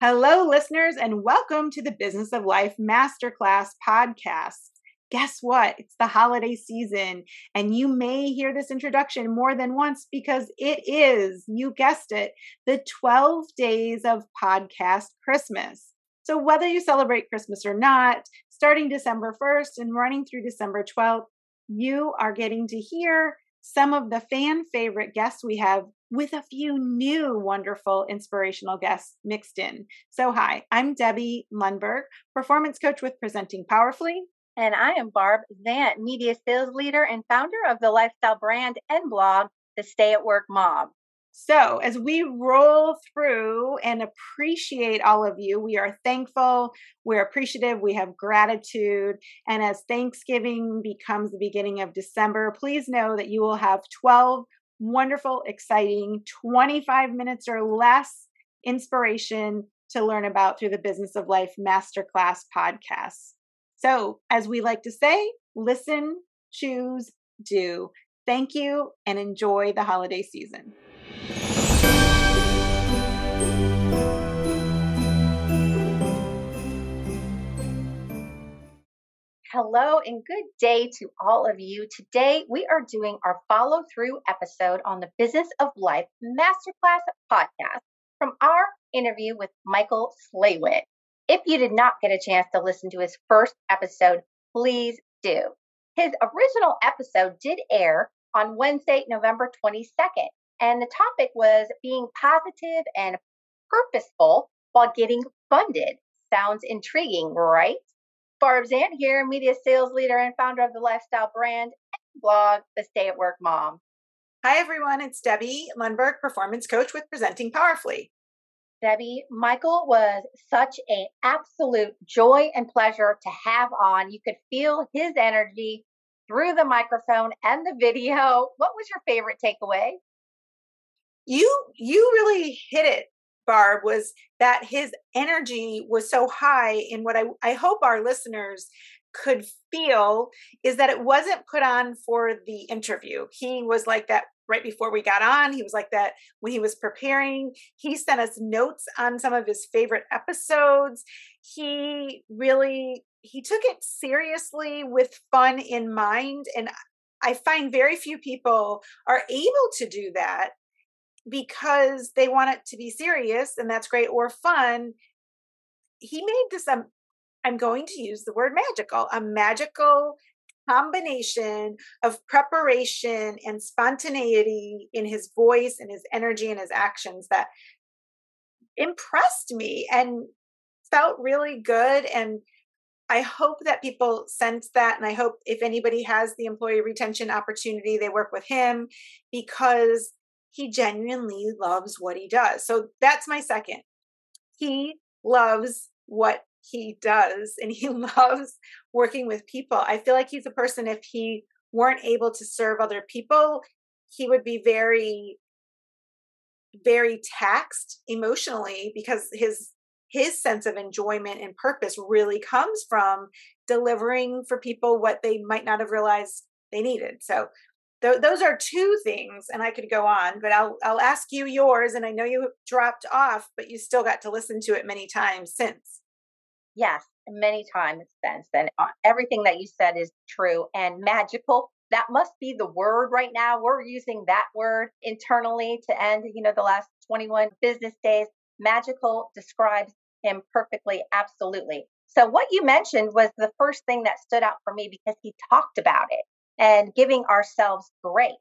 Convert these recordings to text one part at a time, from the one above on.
Hello, listeners, and welcome to the Business of Life Masterclass podcast. Guess what? It's the holiday season, and you may hear this introduction more than once because it is, you guessed it, the 12 days of podcast Christmas. So, whether you celebrate Christmas or not, starting December 1st and running through December 12th, you are getting to hear some of the fan favorite guests we have with a few new wonderful inspirational guests mixed in. So, hi, I'm Debbie Lundberg, performance coach with Presenting Powerfully. And I am Barb Zant, media sales leader and founder of the lifestyle brand and blog, The Stay at Work Mom. So, as we roll through and appreciate all of you, we are thankful, we're appreciative, we have gratitude. And as Thanksgiving becomes the beginning of December, please know that you will have 12 wonderful, exciting 25 minutes or less inspiration to learn about through the Business of Life Masterclass podcast. So, as we like to say, listen, choose, do. Thank you and enjoy the holiday season. Hello and good day to all of you. Today we are doing our follow through episode on the Business of Life Masterclass podcast from our interview with Michael Slawin. If you did not get a chance to listen to his first episode, please do. His original episode did air on Wednesday, November 22nd, and the topic was being positive and purposeful while getting funded. Sounds intriguing, right? Barb Zant here, media sales leader and founder of the lifestyle brand and blog, The Stay at Work Mom. Hi, everyone. It's Debbie Lundberg, performance coach with Presenting Powerfully. Debbie, Michael was such an absolute joy and pleasure to have on. You could feel his energy through the microphone and the video. What was your favorite takeaway? You you really hit it Barb, was that his energy was so high. And what I, I hope our listeners could feel is that it wasn't put on for the interview. He was like that right before we got on. He was like that when he was preparing. He sent us notes on some of his favorite episodes. He really he took it seriously with fun in mind and I find very few people are able to do that because they want it to be serious and that's great or fun he made this um, i'm going to use the word magical a magical combination of preparation and spontaneity in his voice and his energy and his actions that impressed me and felt really good and I hope that people sense that. And I hope if anybody has the employee retention opportunity, they work with him because he genuinely loves what he does. So that's my second. He loves what he does and he loves working with people. I feel like he's a person, if he weren't able to serve other people, he would be very, very taxed emotionally because his his sense of enjoyment and purpose really comes from delivering for people what they might not have realized they needed. So th- those are two things and i could go on but i'll i'll ask you yours and i know you dropped off but you still got to listen to it many times since. Yes many times since and uh, everything that you said is true and magical. That must be the word right now. We're using that word internally to end you know the last 21 business days. Magical describes him perfectly absolutely. So what you mentioned was the first thing that stood out for me because he talked about it and giving ourselves grace.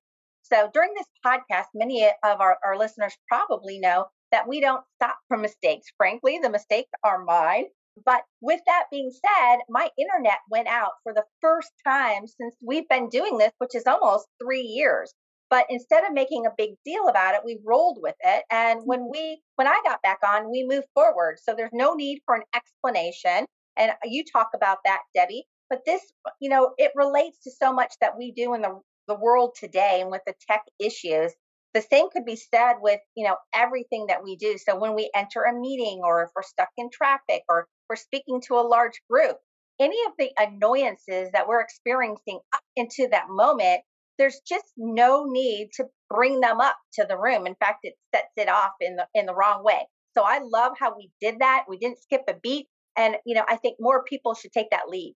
So during this podcast, many of our, our listeners probably know that we don't stop from mistakes. Frankly, the mistakes are mine. But with that being said, my internet went out for the first time since we've been doing this, which is almost three years. But instead of making a big deal about it, we rolled with it. And when we, when I got back on, we moved forward. So there's no need for an explanation. And you talk about that, Debbie. But this, you know, it relates to so much that we do in the, the world today and with the tech issues. The same could be said with, you know, everything that we do. So when we enter a meeting or if we're stuck in traffic or we're speaking to a large group, any of the annoyances that we're experiencing up into that moment, there's just no need to bring them up to the room. In fact, it sets it off in the in the wrong way. So I love how we did that. We didn't skip a beat. And, you know, I think more people should take that lead.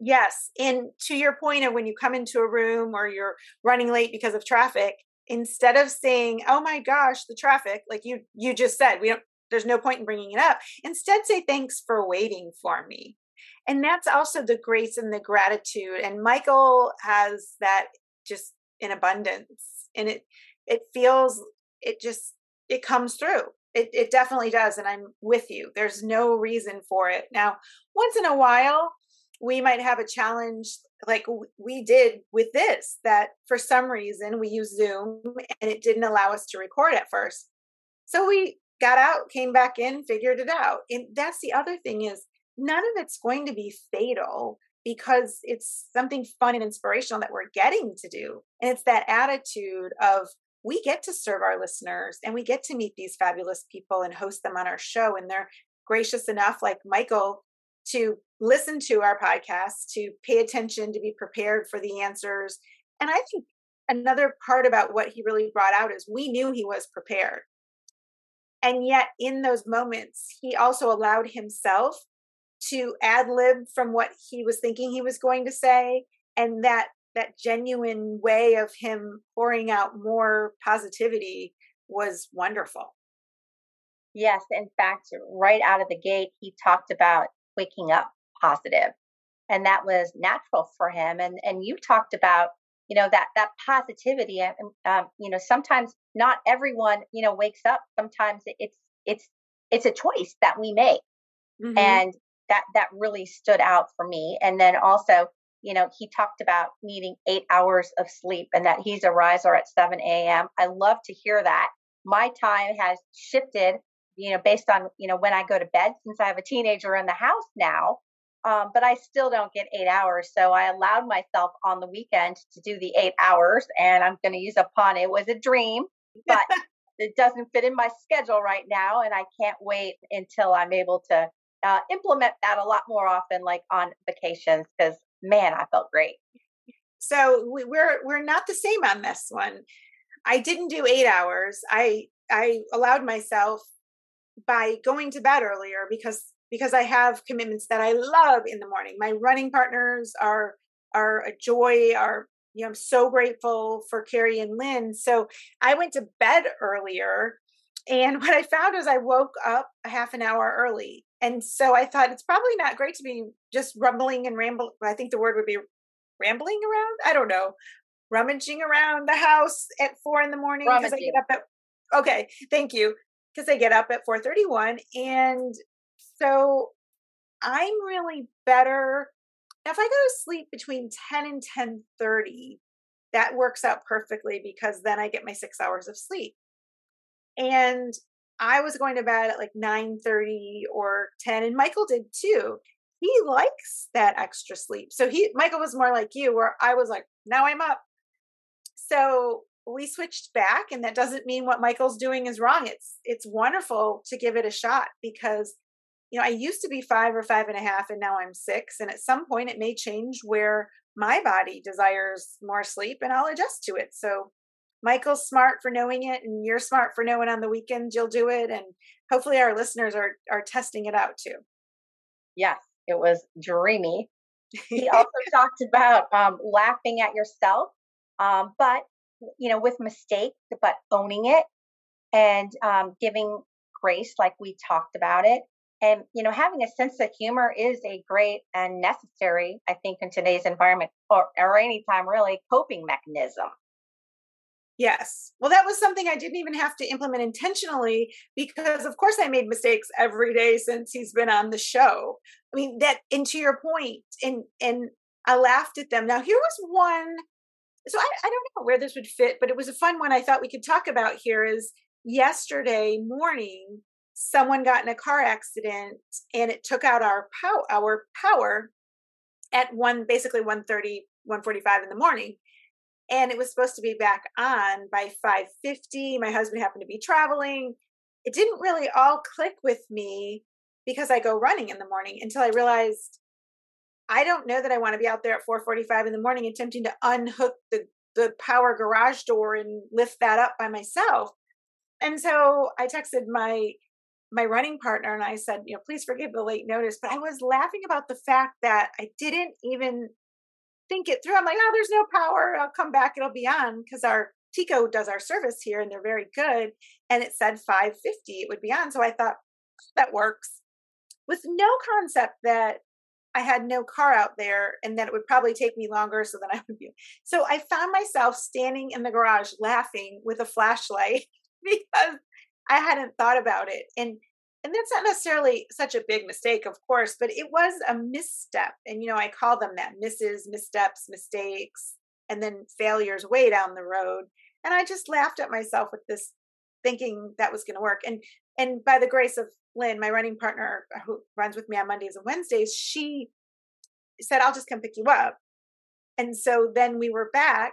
Yes. And to your point of when you come into a room or you're running late because of traffic, instead of saying, "Oh my gosh, the traffic," like you you just said, we don't there's no point in bringing it up. Instead say thanks for waiting for me. And that's also the grace and the gratitude and Michael has that just in abundance and it it feels it just it comes through it, it definitely does and i'm with you there's no reason for it now once in a while we might have a challenge like we did with this that for some reason we use zoom and it didn't allow us to record at first. So we got out came back in figured it out. And that's the other thing is none of it's going to be fatal because it's something fun and inspirational that we're getting to do. And it's that attitude of we get to serve our listeners and we get to meet these fabulous people and host them on our show and they're gracious enough like michael to listen to our podcast, to pay attention, to be prepared for the answers. And I think another part about what he really brought out is we knew he was prepared. And yet, in those moments, he also allowed himself to ad lib from what he was thinking he was going to say. And that that genuine way of him pouring out more positivity was wonderful. Yes, in fact, right out of the gate, he talked about waking up positive and that was natural for him and and you talked about you know that that positivity and um, you know sometimes not everyone you know wakes up sometimes it's it's it's a choice that we make mm-hmm. and that that really stood out for me and then also you know he talked about needing eight hours of sleep and that he's a riser at 7 a.m i love to hear that my time has shifted you know, based on, you know, when I go to bed since I have a teenager in the house now. Um, but I still don't get eight hours. So I allowed myself on the weekend to do the eight hours. And I'm going to use a pun. It was a dream, but it doesn't fit in my schedule right now. And I can't wait until I'm able to uh, implement that a lot more often, like on vacations, because man, I felt great. So we, we're we're not the same on this one. I didn't do eight hours. I I allowed myself by going to bed earlier because because I have commitments that I love in the morning. My running partners are are a joy, are you know, I'm so grateful for Carrie and Lynn. So I went to bed earlier. And what I found is I woke up a half an hour early. And so I thought it's probably not great to be just rumbling and rambling. I think the word would be rambling around. I don't know. Rummaging around the house at four in the morning because I get up at okay, thank you because I get up at 4:31 and so I'm really better if I go to sleep between 10 and 10:30 that works out perfectly because then I get my 6 hours of sleep. And I was going to bed at like 9:30 or 10 and Michael did too. He likes that extra sleep. So he Michael was more like you where I was like now I'm up. So we switched back and that doesn't mean what michael's doing is wrong. It's it's wonderful to give it a shot because you know i used to be five or five and a half and now i'm six and at some point it may change where my body desires more sleep and i'll adjust to it. So michael's smart for knowing it and you're smart for knowing on the weekends you'll do it and hopefully our listeners are are testing it out too. Yes it was dreamy. He also talked about um, laughing at yourself um, but you know, with mistakes, but owning it and um, giving grace, like we talked about it. And, you know, having a sense of humor is a great and necessary, I think, in today's environment or, or any time really, coping mechanism. Yes. Well, that was something I didn't even have to implement intentionally because, of course, I made mistakes every day since he's been on the show. I mean, that, and to your point, and, and I laughed at them. Now, here was one so I, I don't know where this would fit, but it was a fun one I thought we could talk about here is yesterday morning, someone got in a car accident and it took out our power our power at one basically 130 145 in the morning. And it was supposed to be back on by 550 my husband happened to be traveling. It didn't really all click with me because i go running in the morning until i realized I don't know that I want to be out there at 4:45 in the morning attempting to unhook the the power garage door and lift that up by myself. And so I texted my my running partner and I said, you know, please forgive the late notice, but I was laughing about the fact that I didn't even think it through. I'm like, oh, there's no power. I'll come back. It'll be on because our TECO does our service here and they're very good. And it said 550 it would be on. So I thought that works with no concept that I had no car out there and that it would probably take me longer so that I would be. So I found myself standing in the garage laughing with a flashlight because I hadn't thought about it. And and that's not necessarily such a big mistake, of course, but it was a misstep. And you know, I call them that misses, missteps, mistakes, and then failures way down the road. And I just laughed at myself with this thinking that was going to work. And and by the grace of Lynn, my running partner uh, who runs with me on Mondays and Wednesdays, she said, I'll just come pick you up. And so then we were back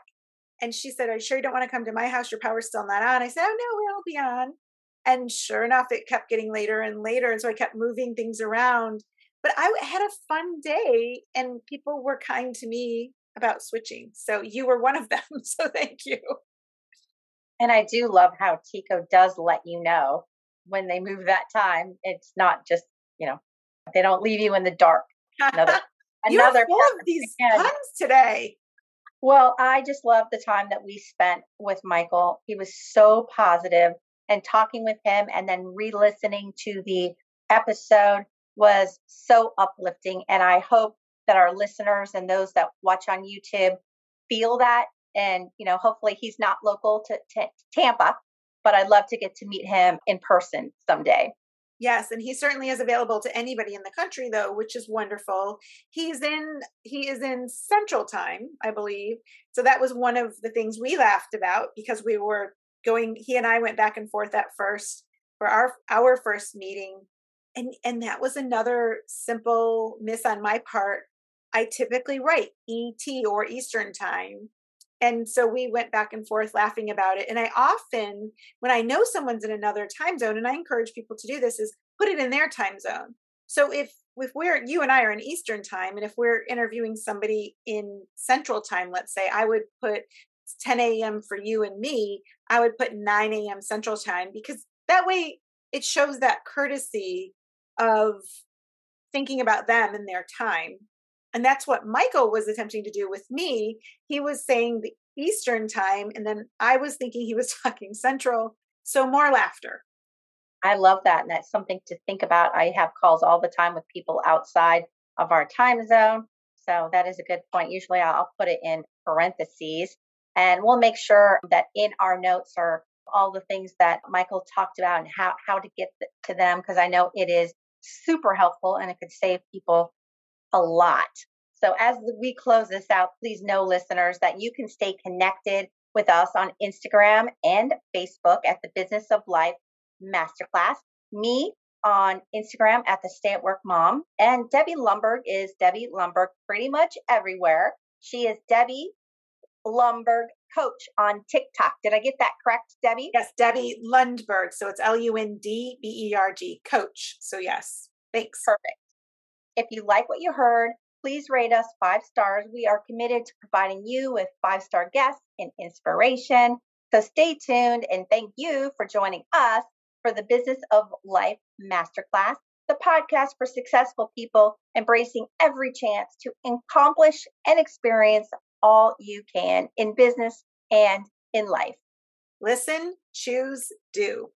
and she said, Are you sure you don't want to come to my house? Your power's still not on. I said, Oh, no, it'll be on. And sure enough, it kept getting later and later. And so I kept moving things around. But I had a fun day and people were kind to me about switching. So you were one of them. So thank you. And I do love how TECO does let you know when they move that time. It's not just, you know, they don't leave you in the dark. Another, another full of these puns today. Well, I just love the time that we spent with Michael. He was so positive and talking with him and then re-listening to the episode was so uplifting. And I hope that our listeners and those that watch on YouTube feel that. And, you know, hopefully he's not local to, to Tampa, but I'd love to get to meet him in person someday. Yes, and he certainly is available to anybody in the country though, which is wonderful. He's in he is in Central Time, I believe. So that was one of the things we laughed about because we were going he and I went back and forth at first for our our first meeting. And and that was another simple miss on my part. I typically write ET or Eastern Time and so we went back and forth laughing about it. And i often when i know someone's in another time zone and i encourage people to do this is put it in their time zone. So if if we're you and i are in eastern time and if we're interviewing somebody in central time let's say i would put 10 a.m for you and me i would put 9 a.m central time because that way it shows that courtesy of thinking about them and their time and that's what Michael was attempting to do with me. He was saying the Eastern time, and then I was thinking he was talking Central. So more laughter. I love that. And that's something to think about. I have calls all the time with people outside of our time zone. So that is a good point. Usually I'll put it in parentheses and we'll make sure that in our notes are all the things that Michael talked about and how, how to get to them because I know it is super helpful and it could save people a lot. So, as we close this out, please know, listeners, that you can stay connected with us on Instagram and Facebook at the Business of Life Masterclass. Me on Instagram at the Stay at Work Mom. And Debbie Lundberg is Debbie Lundberg pretty much everywhere. She is Debbie Lundberg Coach on TikTok. Did I get that correct, Debbie? Yes, Debbie Lundberg. So it's L U N D B E R G, Coach. So, yes, thanks. Perfect. If you like what you heard, please rate us five stars. We are committed to providing you with five star guests and inspiration. So stay tuned and thank you for joining us for the Business of Life Masterclass, the podcast for successful people embracing every chance to accomplish and experience all you can in business and in life. Listen, choose, do.